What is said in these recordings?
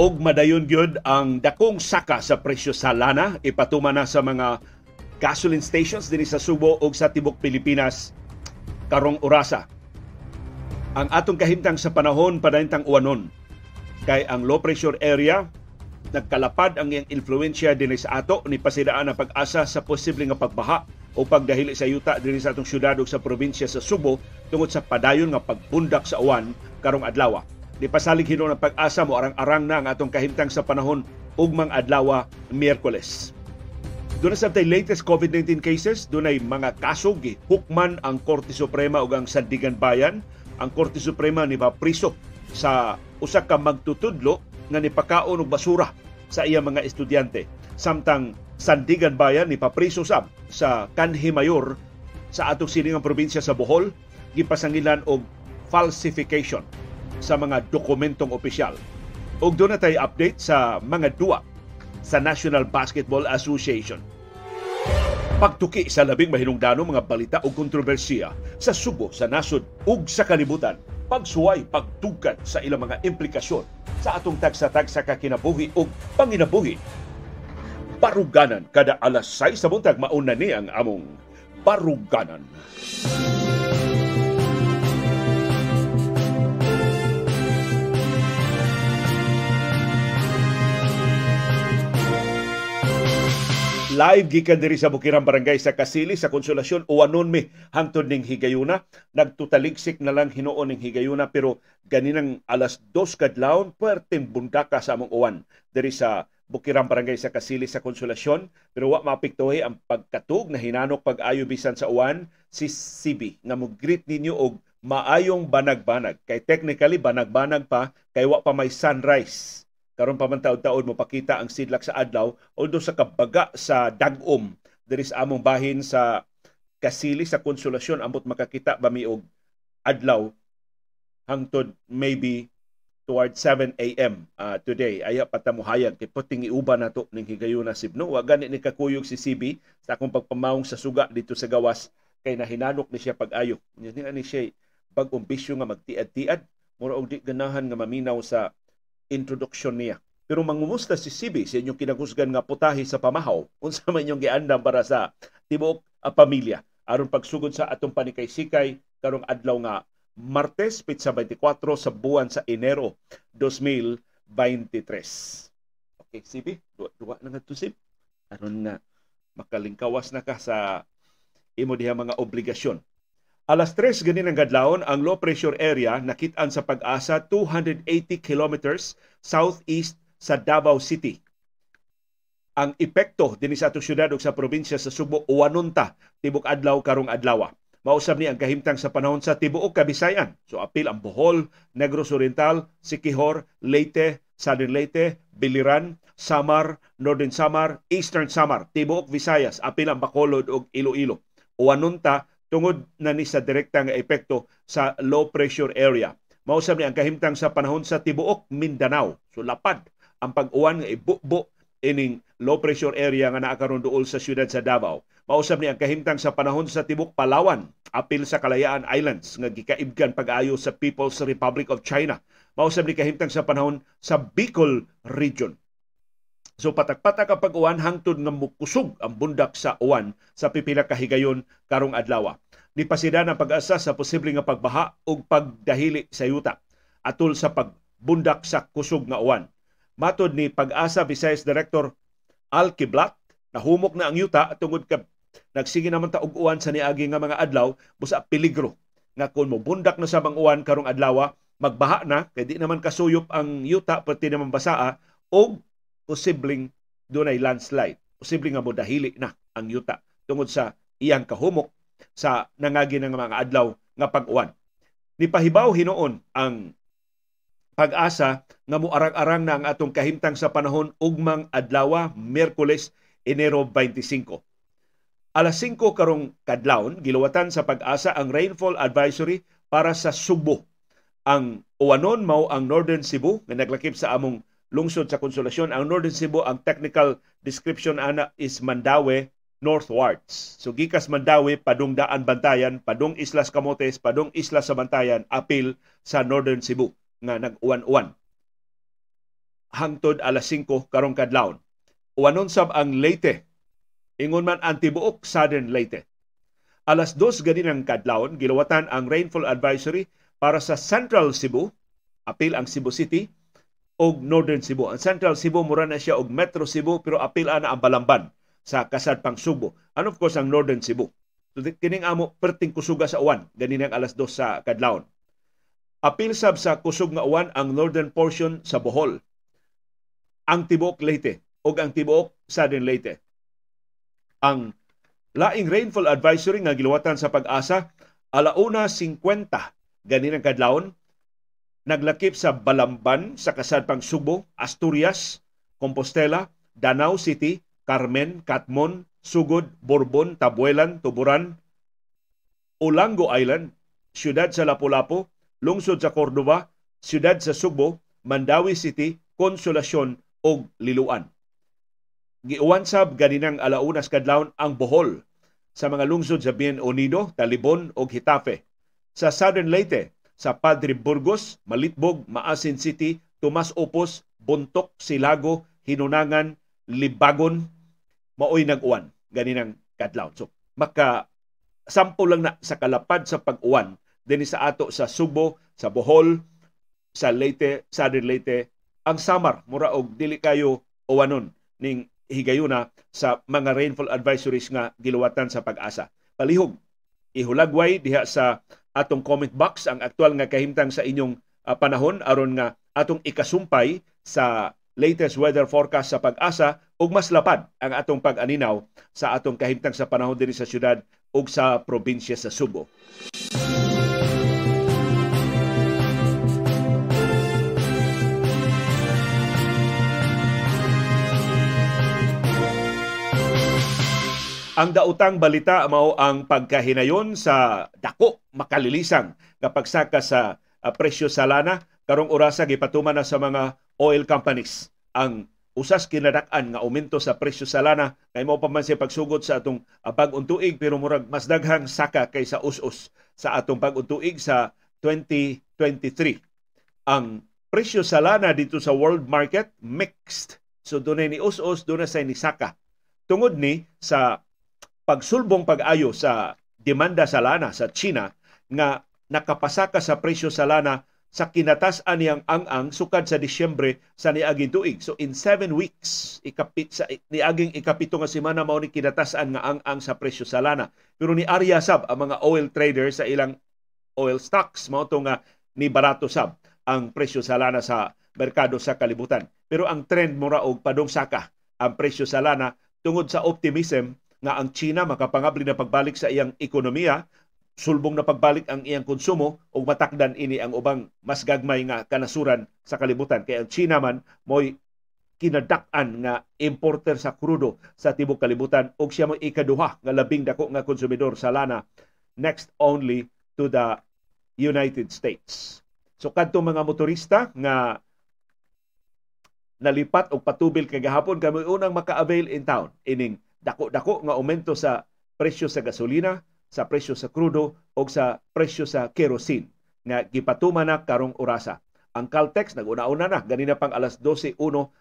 og madayon gyud ang dakong saka sa presyo sa lana ipatuma na sa mga gasoline stations dinhi sa Subo ug sa tibok Pilipinas karong orasa. Ang atong kahimtang sa panahon padayntang uwanon kay ang low pressure area nagkalapad ang iyang influensya dinhi sa ato ni pasidaan ang pag-asa sa posible nga pagbaha o pagdahili sa yuta dinhi sa atong syudad ug sa probinsya sa Subo tungod sa padayon nga pagbundak sa uwan karong adlaw. Di pasalig hino ng pag-asa mo arang-arang na ang atong kahimtang sa panahon ugmang adlaw Miyerkules. Doon sa tay latest COVID-19 cases, doon ay mga kaso hukman ang Korte Suprema ug ang Sandigan Bayan. Ang Korte Suprema ni priso sa usa ka magtutudlo nga nipakaon og basura sa iya mga estudyante. Samtang Sandigan Bayan ni papriso sab sa kanhi mayor sa atong siningang probinsya sa Bohol gipasangilan og falsification sa mga dokumentong opisyal. Ug doon tay update sa mga duwa sa National Basketball Association. Pagtuki sa labing mahinungdanong mga balita o kontrobersiya sa Subo, sa nasod ug sa kalibutan. Pagsuway, pagtugkad sa ilang mga implikasyon sa atong tagsa-tagsa kakinabuhi o panginabuhi. Baruganan kada alas 6 sa buntag mauna ni ang among Baruganan. Baruganan. Live gikan diri sa Bukirang Barangay sa Kasili sa Konsolasyon uwanon mi hangtod ning higayuna. Nagtutaligsik na lang hinuon ning higayuna pero ganinang alas dos kadlawon puwerteng bundaka sa among uwan diri sa Bukirang Barangay sa Kasili sa Konsolasyon. Pero wa mapiktuhi ang pagkatug na hinanok pag-ayo bisan sa uwan si CB nga mo greet ninyo og maayong banag-banag. Kay technically banag-banag pa kay wa pa may sunrise karon pa man taon mo pakita ang sidlak sa adlaw although sa kabaga sa dagom diri sa among bahin sa Kasili sa Konsolasyon ambot makakita ba mi og adlaw hangtod maybe toward 7 a.m. Uh, today. Aya patamuhayag kay puting iuban nato ning higayon na sibno. Wa gani ni kakuyog si CB sa akong pagpamawong sa suga dito sa gawas kay nahinanok ni siya pag-ayo. Ni ani siya pag umbisyo nga magtiad-tiad mura og di ganahan nga maminaw sa introduction niya. Pero mangumusta si CB sa inyong kinagusgan nga putahi sa pamahaw, unsa man inyong giandam para sa tibuok a pamilya aron pagsugod sa atong panikay-sikay karong adlaw nga Martes, pitsa 24 sa buwan sa Enero 2023. Okay, CB, duwa, na nga to CB. Aron nga makalingkawas na ka sa imo diha mga obligasyon Alas 3 ganin ang gadlawon ang low pressure area nakitaan sa pag-asa 280 kilometers southeast sa Davao City. Ang epekto dinhi sa atong syudad ug sa probinsya sa Subo uwanunta tibok adlaw karong adlaw. Mausab ni ang kahimtang sa panahon sa tibuok Kabisayan. So apil ang Bohol, Negros Oriental, Siquijor, Leyte, Southern Leyte, Biliran, Samar, Northern Samar, Eastern Samar, tibuok Visayas, apil ang Bacolod ug Iloilo. Uwanunta tungod na ni sa direkta nga epekto sa low pressure area. Mausab ni ang kahimtang sa panahon sa tibuok Mindanao. So lapad ang pag-uwan nga ibubo ining low pressure area nga naa karon duol sa siyudad sa Davao. Mausab ni ang kahimtang sa panahon sa tibok Palawan, apil sa Kalayaan Islands nga gikaibgan pag-ayo sa People's Republic of China. Mausab ni kahimtang sa panahon sa Bicol region. So patak-patak ang pag-uwan hangtod nga mukusog ang bundak sa uwan sa pipila ka higayon karong adlaw. Ni pasida ang pag-asa sa posibleng nga pagbaha ug pagdahili sa yuta atol sa pagbundak sa kusog nga uwan. Matod ni Pag-asa Visayas Director Al Kiblat, nahumok na ang yuta tungod ka nagsige naman ta og uwan sa niagi nga mga adlaw busa peligro nga kung mo bundak na sa bang uwan karong adlaw magbaha na kay di naman kasuyop ang yuta pati naman basaa og posibleng dunay landslide. Posibleng nga mo dahili na ang yuta tungod sa iyang kahumok sa nangagi ng mga adlaw nga pag-uwan. Nipahibaw hinoon ang pag-asa nga muarang-arang na ang atong kahimtang sa panahon ugmang adlaw Miyerkules Enero 25. Alas 5 karong kadlawon giluwatan sa pag-asa ang rainfall advisory para sa Subo. Ang uwanon mao ang Northern Cebu nga naglakip sa among lungsod sa Konsolasyon. Ang Northern Cebu, ang technical description ana is Mandawi northwards. So gikas Mandawi, padung Daan Bantayan, padung Islas Camotes, padung Islas sa Bantayan, apil sa Northern Cebu nga nag-uwan-uwan. hangtod alas 5 karong kadlawon. Uwanon sab ang Leyte. Ingon man ang tibuok Southern Leyte. Alas 2 gani ng kadlawon gilawatan ang rainfall advisory para sa Central Cebu, apil ang Cebu City, og Northern Cebu. Ang Central Cebu mura na siya og Metro Cebu pero apil ana ang Balamban sa Kasadpang Subo. And of course ang Northern Cebu. So kining amo perting kusuga sa uwan ganinang alas 2 sa kadlawon. Apil sab sa kusog nga uwan ang northern portion sa Bohol. Ang tibuok Leyte ug ang tibuok Southern Leyte. Ang laing rainfall advisory nga giluwatan sa pag-asa alauna 50 ganinang kadlawon naglakip sa Balamban sa kasadpang Subo, Asturias, Compostela, Danau City, Carmen, Katmon, Sugod, Borbon, Tabuelan, Tuburan, Ulango Island, siyudad sa Lapu-Lapu, lungsod sa Cordova, siyudad sa Subo, Mandawi City, Consolacion ug Liluan. Giuwan sab ganinang alaunas kadlawon ang Bohol sa mga lungsod sa Bien Unido, Talibon ug Hitafe. Sa Southern Leyte, sa Padre Burgos, Malitbog, Maasin City, Tomas Opos, Buntok, Silago, Hinunangan, Libagon, maoy nag-uwan ganinang kadlawon. So maka sample lang na sa kalapad sa pag-uwan dinhi sa ato sa Subo, sa Bohol, sa Leyte, Southern Leyte, ang Samar mura og dili kayo uwanon ning higayuna sa mga rainfall advisories nga giluwatan sa pag-asa. Palihog ihulagway diha sa atong comment box ang aktual nga kahimtang sa inyong uh, panahon aron nga atong ikasumpay sa latest weather forecast sa pag-asa ug mas lapad ang atong pag-aninaw sa atong kahimtang sa panahon diri sa syudad ug sa probinsya sa Subo. Ang dautang balita mao ang pagkahinayon sa dako makalilisang nga pagsaka sa uh, presyo sa lana karong orasa gipatuman na sa mga oil companies ang usas kinadak-an nga aumento sa presyo sa lana kay mao pa man siya pagsugod sa atong uh, pag tuig pero murag mas daghang saka kaysa us-us sa atong pag tuig sa 2023. Ang presyo sa lana dito sa world market mixed. So dunay ni us-us, dunay sa ni saka. Tungod ni sa pagsulbong pag-ayo sa demanda sa lana sa China nga nakapasaka sa presyo sa lana sa kinatas-an niyang ang-ang sukad sa Disyembre sa niaging tuig. So in seven weeks, ikapit sa niaging ikapito nga semana mao ni kinatasan nga ang-ang sa presyo sa lana. Pero ni Arya sab ang mga oil traders sa ilang oil stocks mao to nga ni barato sab ang presyo sa lana sa merkado sa kalibutan. Pero ang trend mura og padong saka ang presyo sa lana tungod sa optimism nga ang China makapangabli na pagbalik sa iyang ekonomiya, sulbong na pagbalik ang iyang konsumo ug matakdan ini ang ubang mas gagmay nga kanasuran sa kalibutan. Kaya ang China man mo'y kinadak-an nga importer sa krudo sa tibok kalibutan ug siya mo ikaduha nga labing dako nga konsumidor sa lana next only to the United States. So kadto mga motorista nga nalipat og patubil kagahapon kami unang maka-avail in town ining dako-dako nga aumento sa presyo sa gasolina, sa presyo sa krudo o sa presyo sa kerosene nga gipatuman na karong orasa. Ang Caltex naguna-una na ganina pang alas 12:01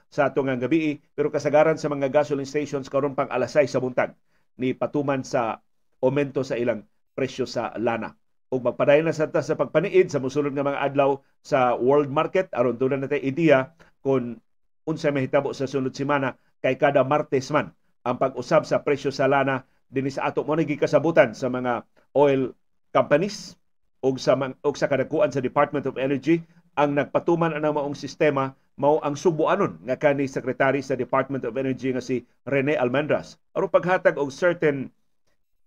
sa atong gabi pero kasagaran sa mga gasoline stations karon pang alas 6 sa buntag ni patuman sa aumento sa ilang presyo sa lana. Ug magpadayon na sa sa pagpaniid sa mosulod nga mga adlaw sa world market aron tunan natin ideya kung unsa mahitabo sa sunod semana kay kada Martes man ang pag-usab sa presyo sa lana dinhi sa ato. Mo kasabutan sa mga oil companies ug sa og sa kadakuan sa Department of Energy. Ang nagpatuman ana maong sistema mao ang subuanon nga kani secretary sa Department of Energy nga si Rene Almendras. Aron paghatag og certain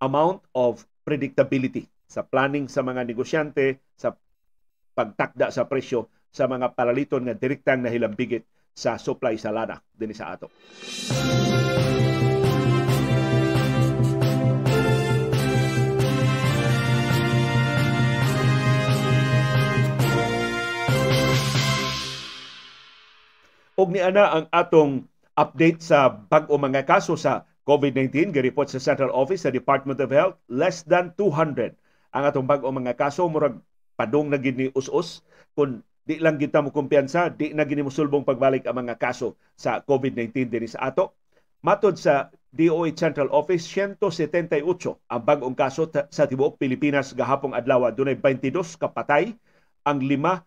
amount of predictability sa planning sa mga negosyante sa pagtakda sa presyo sa mga palaliton nga direktang nahilambigit sa supply sa lana dinhi sa ato. Og ni ana ang atong update sa bag-o mga kaso sa COVID-19 gireport sa Central Office sa Department of Health less than 200 ang atong bag-o mga kaso murag padong na gid ni us-us kun di lang kita mo kumpiyansa, di na gini musulbong pagbalik ang mga kaso sa COVID-19 dinhi sa ato. Matod sa DOH Central Office, 178 ang bagong kaso sa tibuok Pilipinas gahapong adlaw. Dunay 22 kapatay, ang lima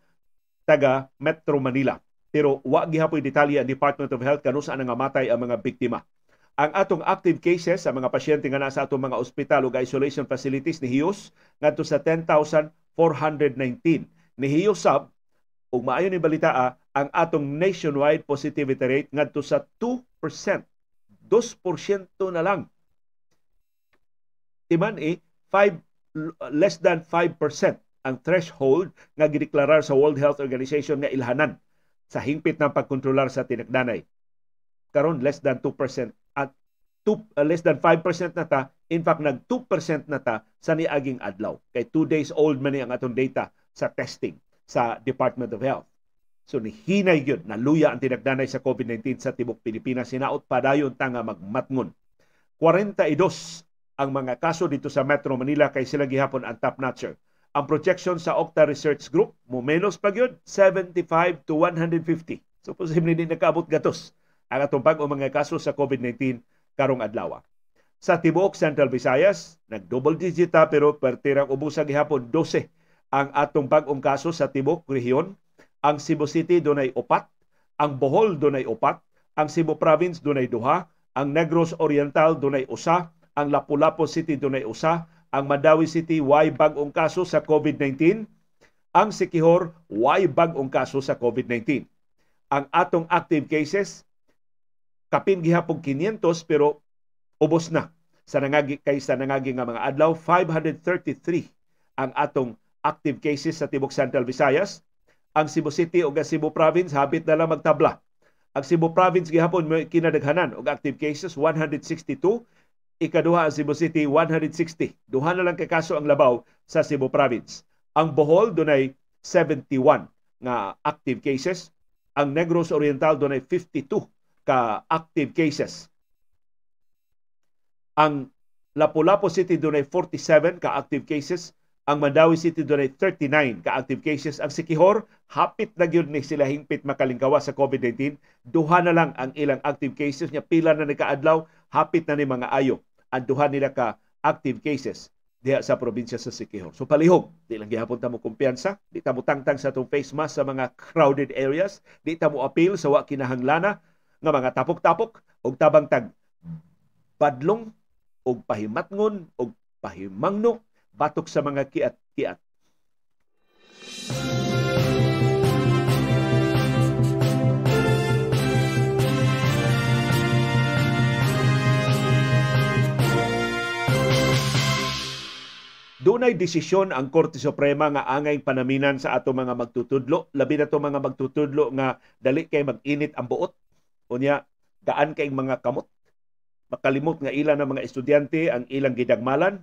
taga Metro Manila. Pero wa gihapon detalye ang Department of Health kanusa nga matay ang mga biktima. Ang atong active cases sa mga pasyente nga nasa atong mga ospital ug isolation facilities ni Hiyos ngadto sa 10,419. Ni Hiyos sab ug maayo ni balita ah, ang atong nationwide positivity rate ngadto sa 2%. 2% na lang. Timan eh, 5, less than 5% ang threshold nga gideklarar sa World Health Organization nga ilhanan sa hingpit ng pagkontrolar sa tinagdanay. Karon less than 2% at two, uh, less than 5% na ta, in fact nag 2% na ta sa niaging adlaw. Kay 2 days old man ni ang atong data sa testing sa Department of Health. So ni hinay gyud naluya ang tinagdanay sa COVID-19 sa tibok Pilipinas sinaot padayon ta nga magmatngon. 42 ang mga kaso dito sa Metro Manila kay sila gihapon ang top notcher. Ang projection sa Octa Research Group mo menos pa gyud 75 to 150. So posible din nakaabot gatos ang atong pag mga kaso sa COVID-19 karong adlaw. Sa tibuok Central Visayas, nag-double digit ta pero pertirang ubusa gihapon 12 ang atong bag-ong kaso sa tibok rehiyon. Ang Cebu City dunay upat, ang Bohol dunay upat, ang Cebu Province dunay duha, ang Negros Oriental dunay usa, ang Lapu-Lapu City dunay usa, ang Mandawi City way bag-ong kaso sa COVID-19, ang Sikihor way bag-ong kaso sa COVID-19. Ang atong active cases kapin gihapon 500 pero ubos na sa nangagi kay sa nangagi nga mga adlaw 533 ang atong active cases sa Tibok Central Visayas. Ang Cebu City ug Cebu Province habit na lang magtabla. Ang Cebu Province gihapon may kinadaghanan og active cases 162, ikaduha ang Cebu City 160. Duha na lang kay kaso ang labaw sa Cebu Province. Ang Bohol dunay 71 nga active cases. Ang Negros Oriental dunay 52 ka active cases. Ang Lapu-Lapu City dunay 47 ka active cases ang Mandawi City dunay 39 ka active cases. Ang Sikihor, hapit na gyud ni sila hingpit makalingkawa sa COVID-19. Duha na lang ang ilang active cases niya pila na nikaadlaw, hapit na ni mga ayo ang duha nila ka active cases diha sa probinsya sa Sikihor. So palihog, di lang gihapon ta mo kumpiyansa, di ta mo tangtang sa atong face mask sa mga crowded areas, di ta mo appeal sa wa kinahanglana nga mga tapok-tapok og tabang tag badlong og pahimatngon og pahimangno batok sa mga kiat-kiat. Dunay desisyon ang Korte Suprema nga angay panaminan sa ato mga magtutudlo, labi na to mga magtutudlo nga dali kay mag-init ang buot. Unya, daan kay mga kamot. Makalimot nga ilan ng mga estudyante ang ilang gidagmalan,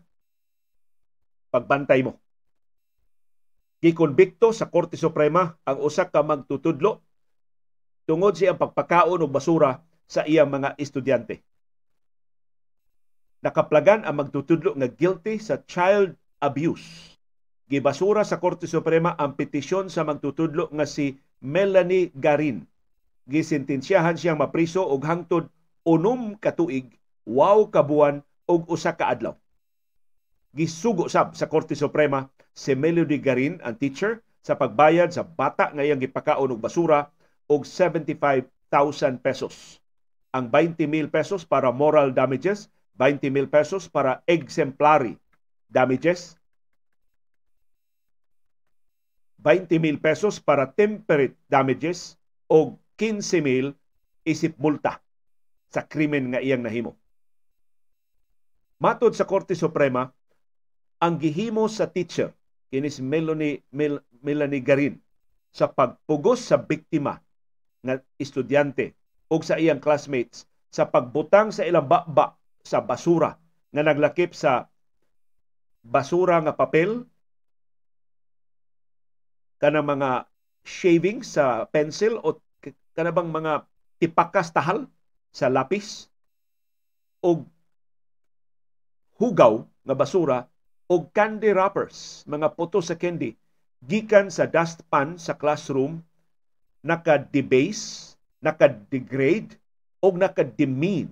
pagbantay mo. Gikonbikto sa Korte Suprema ang usa ka magtutudlo tungod siyang pagpakaon og basura sa iyang mga estudyante. Nakaplagan ang magtutudlo nga guilty sa child abuse. Gibasura sa Korte Suprema ang petisyon sa magtutudlo nga si Melanie Garin. Gisintensyahan siyang mapriso og hangtod unom ka tuig, wow kabuan og usa ka adlaw gisugo sab sa Korte Suprema si Melody Garin, ang teacher, sa pagbayad sa bata nga iyang gipakaon og basura og 75,000 pesos. Ang 20 mil pesos para moral damages, 20 mil pesos para exemplary damages, 20 mil pesos para temperate damages o 15 mil isip multa sa krimen nga iyang nahimo. Matod sa Korte Suprema, ang gihimo sa teacher kini si Melanie Mel, Melanie Garin sa pagpugos sa biktima nga estudyante o sa iyang classmates sa pagbutang sa ilang baba sa basura nga naglakip sa basura nga papel kana mga shaving sa pencil o kanabang mga tipakas tahal sa lapis o hugaw nga basura og candy wrappers, mga puto sa candy gikan sa dustpan sa classroom naka-debase, naka-degrade o naka-demean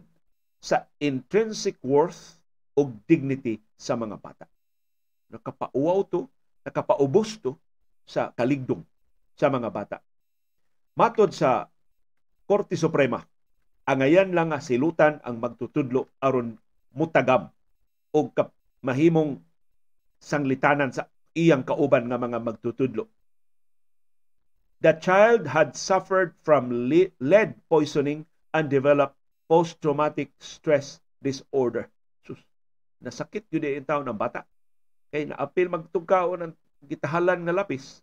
sa intrinsic worth o dignity sa mga bata. Nakapauwaw to, nakapaubos to sa kaligdong sa mga bata. Matod sa Korte Suprema, angayan lang nga silutan ang magtutudlo aron mutagam o mahimong sanglitanan sa iyang kauban nga mga magtutudlo. The child had suffered from lead poisoning and developed post-traumatic stress disorder. Sus, nasakit yun yung taon ng bata. Kay naapil magtugkao ng gitahalan nga lapis.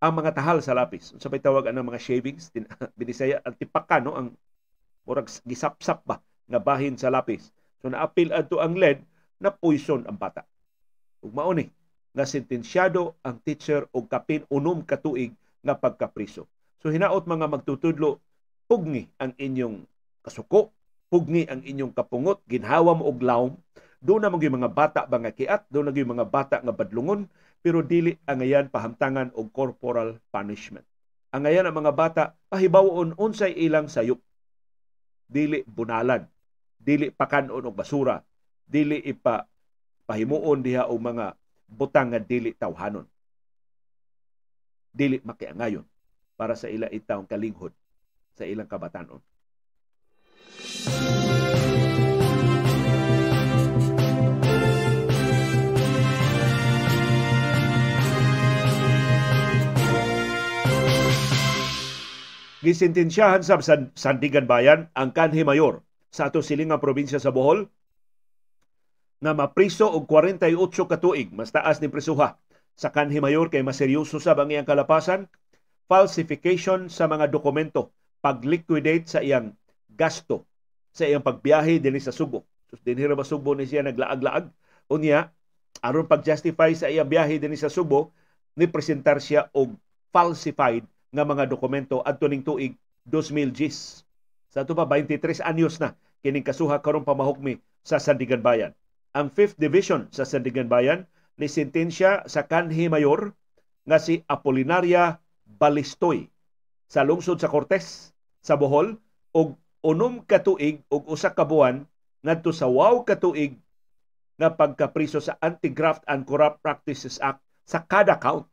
Ang mga tahal sa lapis. Sa may tawag ang mga shavings, binisaya, ang tipakan, no? ang murag gisapsap ba nga bahin sa lapis. So naapil adto ang lead na poison ang bata. Ug mao ni nga sentensyado ang teacher og kapin unom ka tuig nga pagkapriso. So hinaot mga magtutudlo, pugni ang inyong kasuko, pugni ang inyong kapungot, ginhawa mo og lawom, doon na mga mga bata ba kiat, doon na mga bata nga badlungon, pero dili ang ngayon pahamtangan og corporal punishment. Ang ngayon ang mga bata pahibawon unsay ilang sayop. Dili bunalan, dili pakanon og basura, dili ipa pahimuon diha og mga butang nga dili tawhanon dili makiangayon para sa ila itawong kalinghod sa ilang kabatanon. Gisintensyahan sa Sandigan Bayan ang kanhi mayor sa ato silingang probinsya sa Bohol nga mapriso og 48 ka tuig mas taas ni prisuha sa kanhi mayor kay maseryoso sa ang iyang kalapasan, falsification sa mga dokumento, pag-liquidate sa iyang gasto sa iyang pagbiyahe dinhi sa Subo. So dinhi ra Subo ni siya naglaag-laag unya aron pag-justify sa iyang biyahe dinhi sa Subo ni presentar siya og falsified nga mga dokumento adto ning tuig 2000 GIS. Sa ato pa 23 anyos na kining kasuha karon pamahukmi sa Sandigan Bayan. Ang 5th Division sa Sandigan Bayan ni sentensya sa kanhi mayor nga si Apolinaria Balistoy sa lungsod sa Cortes sa Bohol og unom ka tuig og usa ka buwan ngadto sa wow ka tuig nga pagkapriso sa Anti-Graft and Corrupt Practices Act sa kada count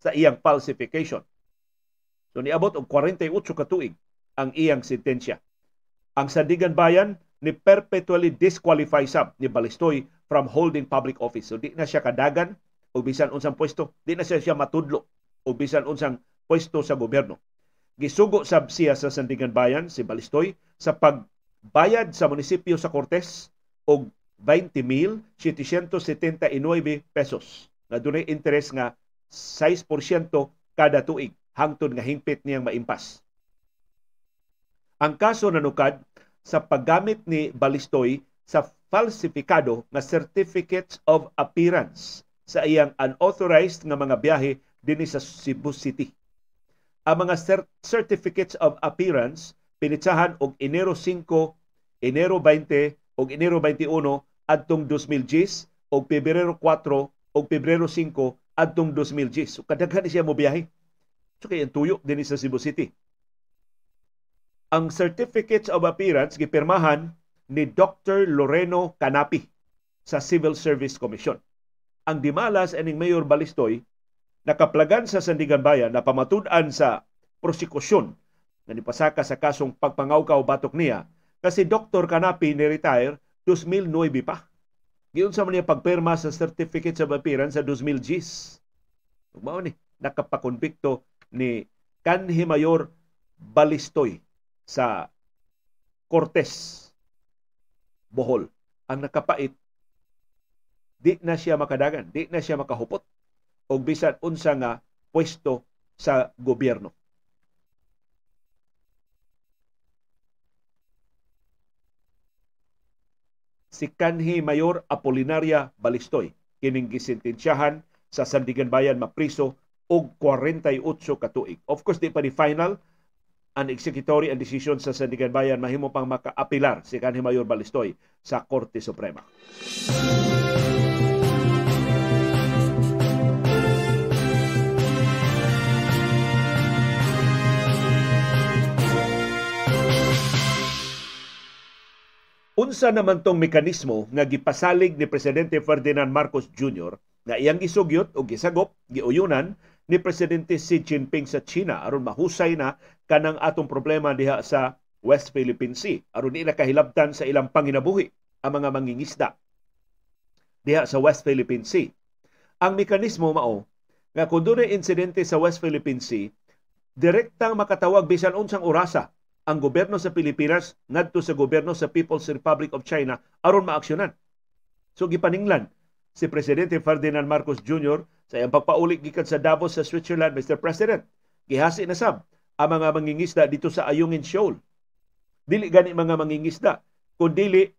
sa iyang falsification. So niabot og 48 ka tuig ang iyang sentensya. Ang Sandigan Bayan ni perpetually disqualify sab ni Balistoy from holding public office. So di na siya kadagan o bisan unsang pwesto, di na siya siya matudlo o bisan unsang pwesto sa gobyerno. Gisugo sab siya sa Sandigan Bayan si Balistoy sa pagbayad sa munisipyo sa Cortes og 20,779 pesos na dunay interest nga 6% kada tuig hangtod nga hingpit niyang maimpas. Ang kaso nanukad sa paggamit ni Balistoy sa falsifikado nga certificates of appearance sa iyang unauthorized nga mga biyahe dinhi sa Cebu City. Ang mga cert- certificates of appearance pinitsahan og Enero 5, Enero 20 ug Enero 21 adtong 2010 ug Pebrero 4 ug Pebrero 5 adtong 2010. So kadaghan siya mo biyahe. So kay tuyo dinhi sa Cebu City ang Certificates of Appearance gipirmahan ni Dr. Loreno Canapi sa Civil Service Commission. Ang dimalas aning Mayor Balistoy nakaplagan sa Sandigan Bayan na pamatud-an sa prosekusyon na nipasaka sa kasong pagpangawkaw batok niya kasi Dr. Canapi ni retire 2009 pa. Giyon sa niya pagpirma sa Certificates of Appearance sa 2000 Gs. Mao ni nakapakonbikto ni kanhi Mayor Balistoy sa Cortes Bohol ang nakapait di na siya makadagan, di na siya makahupot og bisan unsa nga pwesto sa gobyerno. Si kanhi Mayor Apolinaria Balistoy kining gisentensyahan sa Sandigan Bayan mapriso og 48 ka tuig. Of course, di pa ni final ang executory ang desisyon sa Sandigan Bayan mahimo pang makaapilar si kanhi Mayor Balistoy sa Korte Suprema. Unsa naman tong mekanismo nga gipasalig ni Presidente Ferdinand Marcos Jr. nga iyang gisugyot o gisagop, giuyunan ni presidente Xi Jinping sa China aron mahusay na kanang atong problema diha sa West Philippine Sea aron nila kahilabtan sa ilang panginabuhi ang mga mangingisda diha sa West Philippine Sea. Ang mekanismo mao nga kung doon insidente sa West Philippine Sea, direktang makatawag bisan unsang orasa ang gobyerno sa Pilipinas ngadto sa gobyerno sa People's Republic of China aron maaksyonan. So gipaninglan si Presidente Ferdinand Marcos Jr. sa iyang pagpauli gikan sa Davos sa Switzerland, Mr. President. Gihasi na sab ang mga mangingisda dito sa Ayungin Shoal. Dili gani mga mangingisda, kun dili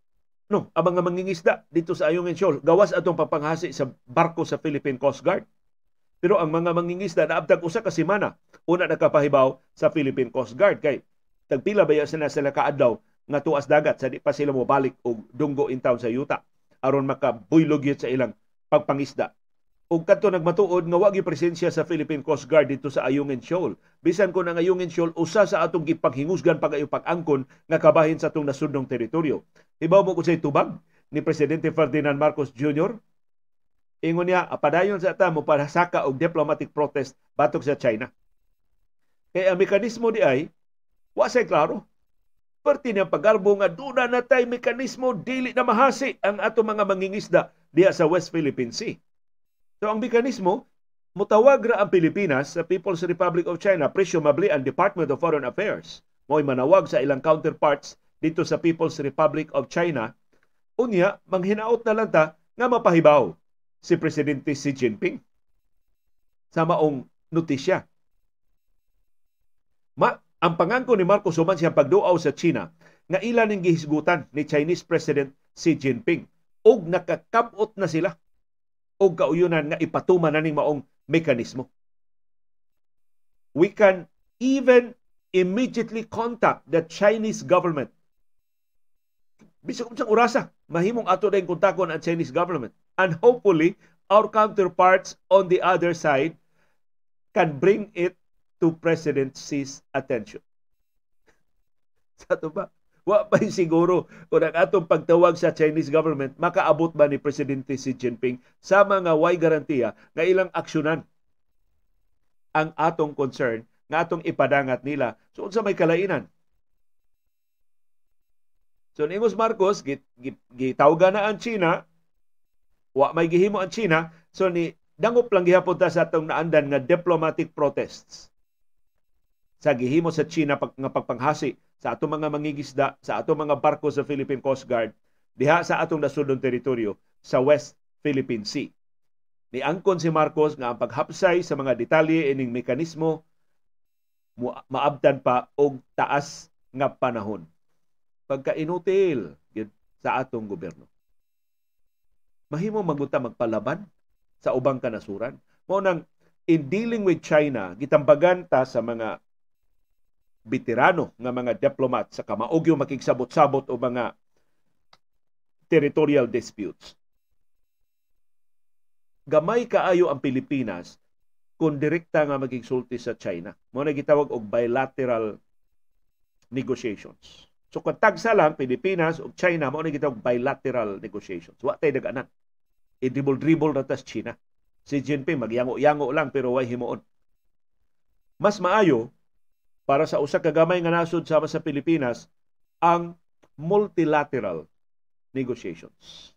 no, ang mga mangingisda dito sa Ayungin Shoal gawas atong papanghasi sa barko sa Philippine Coast Guard. Pero ang mga mangingisda naabtag usa ka semana una nakapahibaw sa Philippine Coast Guard kay tagpila ba sila sila kaadlaw nga tuas dagat sa di pa sila mobalik og dunggo in town sa yuta aron makabuylog yun sa ilang pagpangisda. Ug kadto nagmatuod nga wa presensya sa Philippine Coast Guard dito sa Ayungin Shoal. Bisan ko ang Ayungin Shoal usa sa atong gipaghingusgan pagayo pag-angkon nga kabahin sa atong nasudnong teritoryo. Hibaw mo ko say tubag ni Presidente Ferdinand Marcos Jr. Ingon niya, apadayon sa ata mo para saka og diplomatic protest batok sa China. Kaya ang mekanismo di ay, Wa say klaro. Perti niya pagarbo nga duna na tay mekanismo dili na mahasi ang ato mga mangingisda diya sa West Philippine Sea. So ang mekanismo mutawag ra ang Pilipinas sa People's Republic of China, presumably ang Department of Foreign Affairs, mo'y manawag sa ilang counterparts dito sa People's Republic of China, unya manghinaot na lang ta nga mapahibaw si Presidente Xi Jinping sa maong notisya. Ma, ang pangangko ni Marcos human siya pagduaw sa China nga ilan ning gihisgutan ni Chinese President Xi Jinping. Og nakakabot na sila og kauyunan nga ipatuman na ning maong mekanismo. We can even immediately contact the Chinese government. Bisag unsang urasa, mahimong ato dayong kontakon ang Chinese government. And hopefully, our counterparts on the other side can bring it to President Xi's attention. Sa to ba? Wa pa siguro kung ang atong pagtawag sa Chinese government, makaabot ba ni Presidente Xi Jinping sa mga way garantiya nga ilang aksyonan ang atong concern nga atong ipadangat nila. So unsa may kalainan? So Nimos Marcos git, git, gitawga na ang China, wa may gihimo ang China, so ni dangop lang gihapon ta sa atong naandan nga diplomatic protests sa gihimo sa China pag, nga pagpanghasi sa atong mga mangigisda, sa atong mga barko sa Philippine Coast Guard, diha sa atong nasudong teritoryo sa West Philippine Sea. Ni angkon si Marcos nga ang paghapsay sa mga detalye ining mekanismo maabdan pa og taas nga panahon. Pagka-inutil sa atong gobyerno. Mahimo magunta magpalaban sa ubang kanasuran. Mao nang in dealing with China, gitambagan ta sa mga veterano nga mga diplomat sa kamaugyo makigsabot-sabot o mga territorial disputes. Gamay kaayo ang Pilipinas kung direkta nga magigsulti sa China. Mo na gitawag og bilateral negotiations. So kung tagsa lang Pilipinas ug China mo na gitawag bilateral negotiations. Wa tay daganan. I-dribble-dribble na tas China. Si Jinping magyango-yango lang pero way himuon. Mas maayo para sa usa ka gamay nga nasod sama sa Pilipinas ang multilateral negotiations.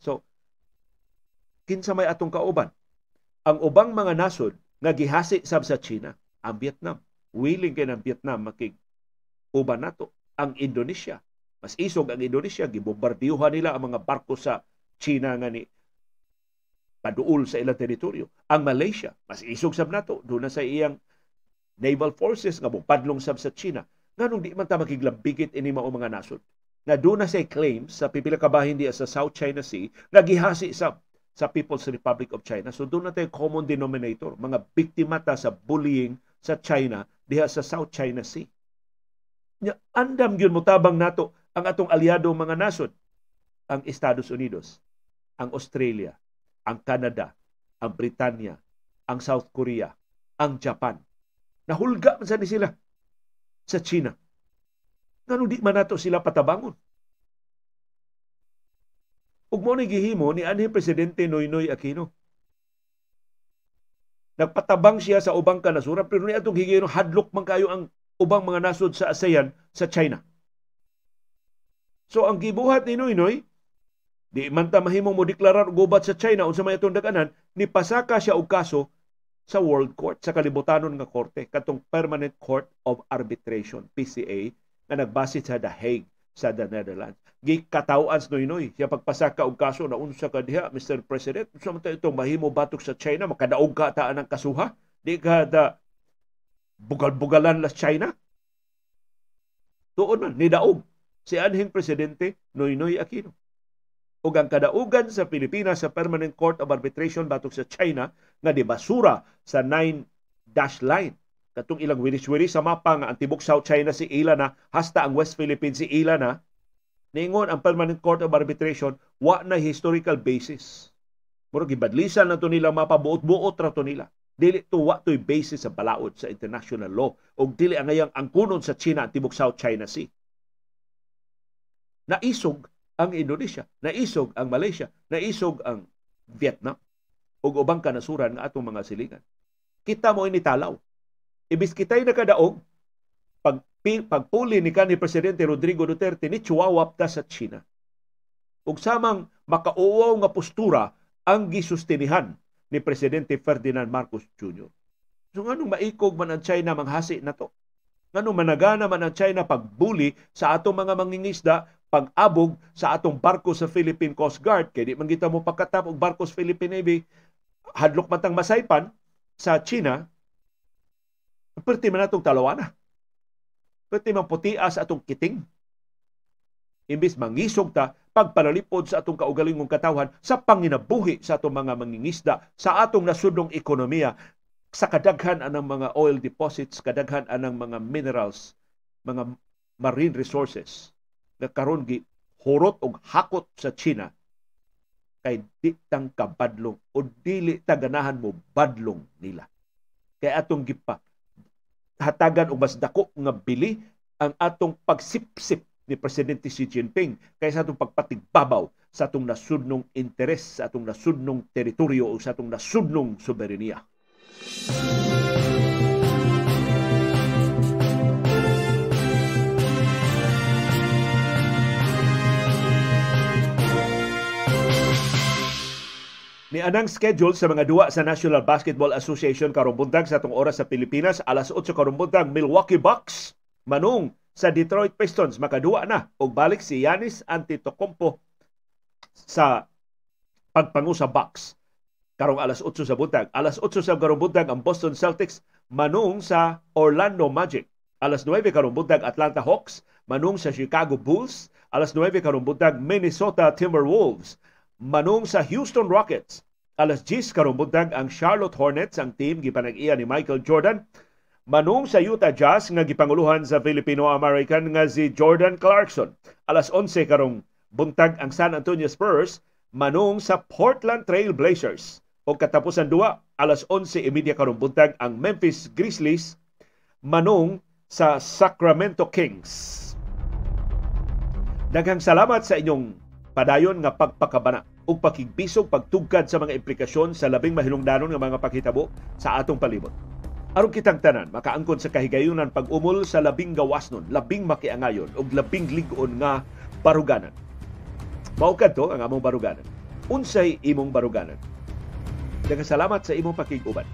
So, kinsa may atong kauban? Ang ubang mga nasod nga gihasi sab sa China, ang Vietnam. Willing kay ng Vietnam makig uban nato. Ang Indonesia, mas isog ang Indonesia, gibombardiyuhan nila ang mga barko sa China nga ni paduol sa ilang teritoryo. Ang Malaysia, mas isog sab nato, doon na sa iyang naval forces nga padlong sab sa China nganong di man ta makiglambigit ini mao mga nasod nga do na say claims sa pipila ka bahin sa South China Sea nga gihasi sab sa People's Republic of China. So doon na tayo common denominator, mga biktima ta sa bullying sa China diha sa South China Sea. Nya andam gyud mutabang nato ang atong aliado mga nasod, ang Estados Unidos, ang Australia, ang Canada, ang Britanya, ang South Korea, ang Japan. Nahulga man sa ni sila sa China. Ngano di man nato sila patabangon? Ug mo ni gihimo ni anhi presidente Noynoy Aquino. Nagpatabang siya sa ubang kanasuran pero ni atong higayno hadlok man kayo ang ubang mga nasod sa ASEAN sa China. So ang gibuhat ni Noynoy di man ta mahimong mo deklarar gubat sa China unsa may atong daganan ni pasaka siya og kaso sa World Court sa kalibutanon nga korte katong Permanent Court of Arbitration PCA nga nagbase sa The Hague sa the Netherlands. Gikatawaan sa Noynoy siya pagpasaka og kaso na unsa ka diha Mr. President unsa man itong mahimo batok sa China makadaog ka ta ang kasuha di ka da bugal-bugalan la China tuon man ni daog si anhing presidente Noynoy Aquino ug ang kadaugan sa Pilipinas sa Permanent Court of Arbitration batok sa China nga di basura sa 9 dash line. Katong ilang wiris-wiris sa mapa nga ang tibok South China si ila na hasta ang West Philippines si ila na ningon ang Permanent Court of Arbitration wa na historical basis. Murag gibadlisan na to nila mapa buot-buot ra to nila. Dili to wa to'y basis sa balaod sa international law. Ug dili ang ngayang angkunon sa China ang tibok South China Sea. Naisog ang Indonesia, naisog ang Malaysia, naisog ang Vietnam ug ubang kanasuran nga atong mga silingan. Kita mo ini talaw. Ibis kitay nakadaog pag pagpuli ni kanhi presidente Rodrigo Duterte ni chuwawap ta sa China. Ug samang makauwaw nga postura ang gisustinihan ni presidente Ferdinand Marcos Jr. So nganong maikog man ang China manghasi na to? Ngano managana man ang China pagbuli sa atong mga mangingisda pag-abog sa atong barko sa Philippine Coast Guard kay di man kita mo pagkatap og barko sa Philippine Navy hadlok matang masaypan sa China perti man atong talawana perti man putia sa atong kiting. Imbis mangisog ta pagpalalipod sa atong kaugalingong katawhan sa panginabuhi sa atong mga mangingisda sa atong nasudnong ekonomiya sa kadaghan anang mga oil deposits kadaghan anang mga minerals mga marine resources nga karon gi hurot og hakot sa China kay di tang kabadlong o dili ta ganahan mo badlong nila. Kay atong gipa hatagan og mas dako nga bili ang atong pagsipsip ni Presidente Xi Jinping kaysa atong pagpatigbabaw sa atong nasudnong interes, sa atong nasudnong teritoryo o sa atong nasudnong soberenya. Ni anang schedule sa mga duwa sa National Basketball Association karong buntag sa atong oras sa Pilipinas alas 8 karong buntag Milwaukee Bucks manung sa Detroit Pistons makaduwa na og balik si Giannis Antetokounmpo sa pagpangu sa Bucks karong alas 8 sa buntag. Alas 8 sa karong buntag ang Boston Celtics manung sa Orlando Magic. Alas 9 karong buntag Atlanta Hawks manung sa Chicago Bulls. Alas 9 karong buntag Minnesota Timberwolves manung sa Houston Rockets. Alas 10 karong buntag ang Charlotte Hornets ang team gipanag-iya ni Michael Jordan manung sa Utah Jazz nga gipanguluhan sa Filipino-American nga si Jordan Clarkson. Alas 11 karong buntag ang San Antonio Spurs manung sa Portland Trail Blazers. O katapusan duwa, alas 11.30 karong buntag ang Memphis Grizzlies manung sa Sacramento Kings. Daghang salamat sa inyong padayon nga pagpakabana ug pakigbisog pagtugkad sa mga implikasyon sa labing mahinungdanon nga mga pakitabo sa atong palibot. Aron kitang tanan makaangkon sa kahigayunan pag-umol sa labing gawasnon, labing makiangayon ug labing lig-on nga baruganan. Mao kadto ang among baruganan. Unsay imong baruganan? Daghang salamat sa imong pakiguban.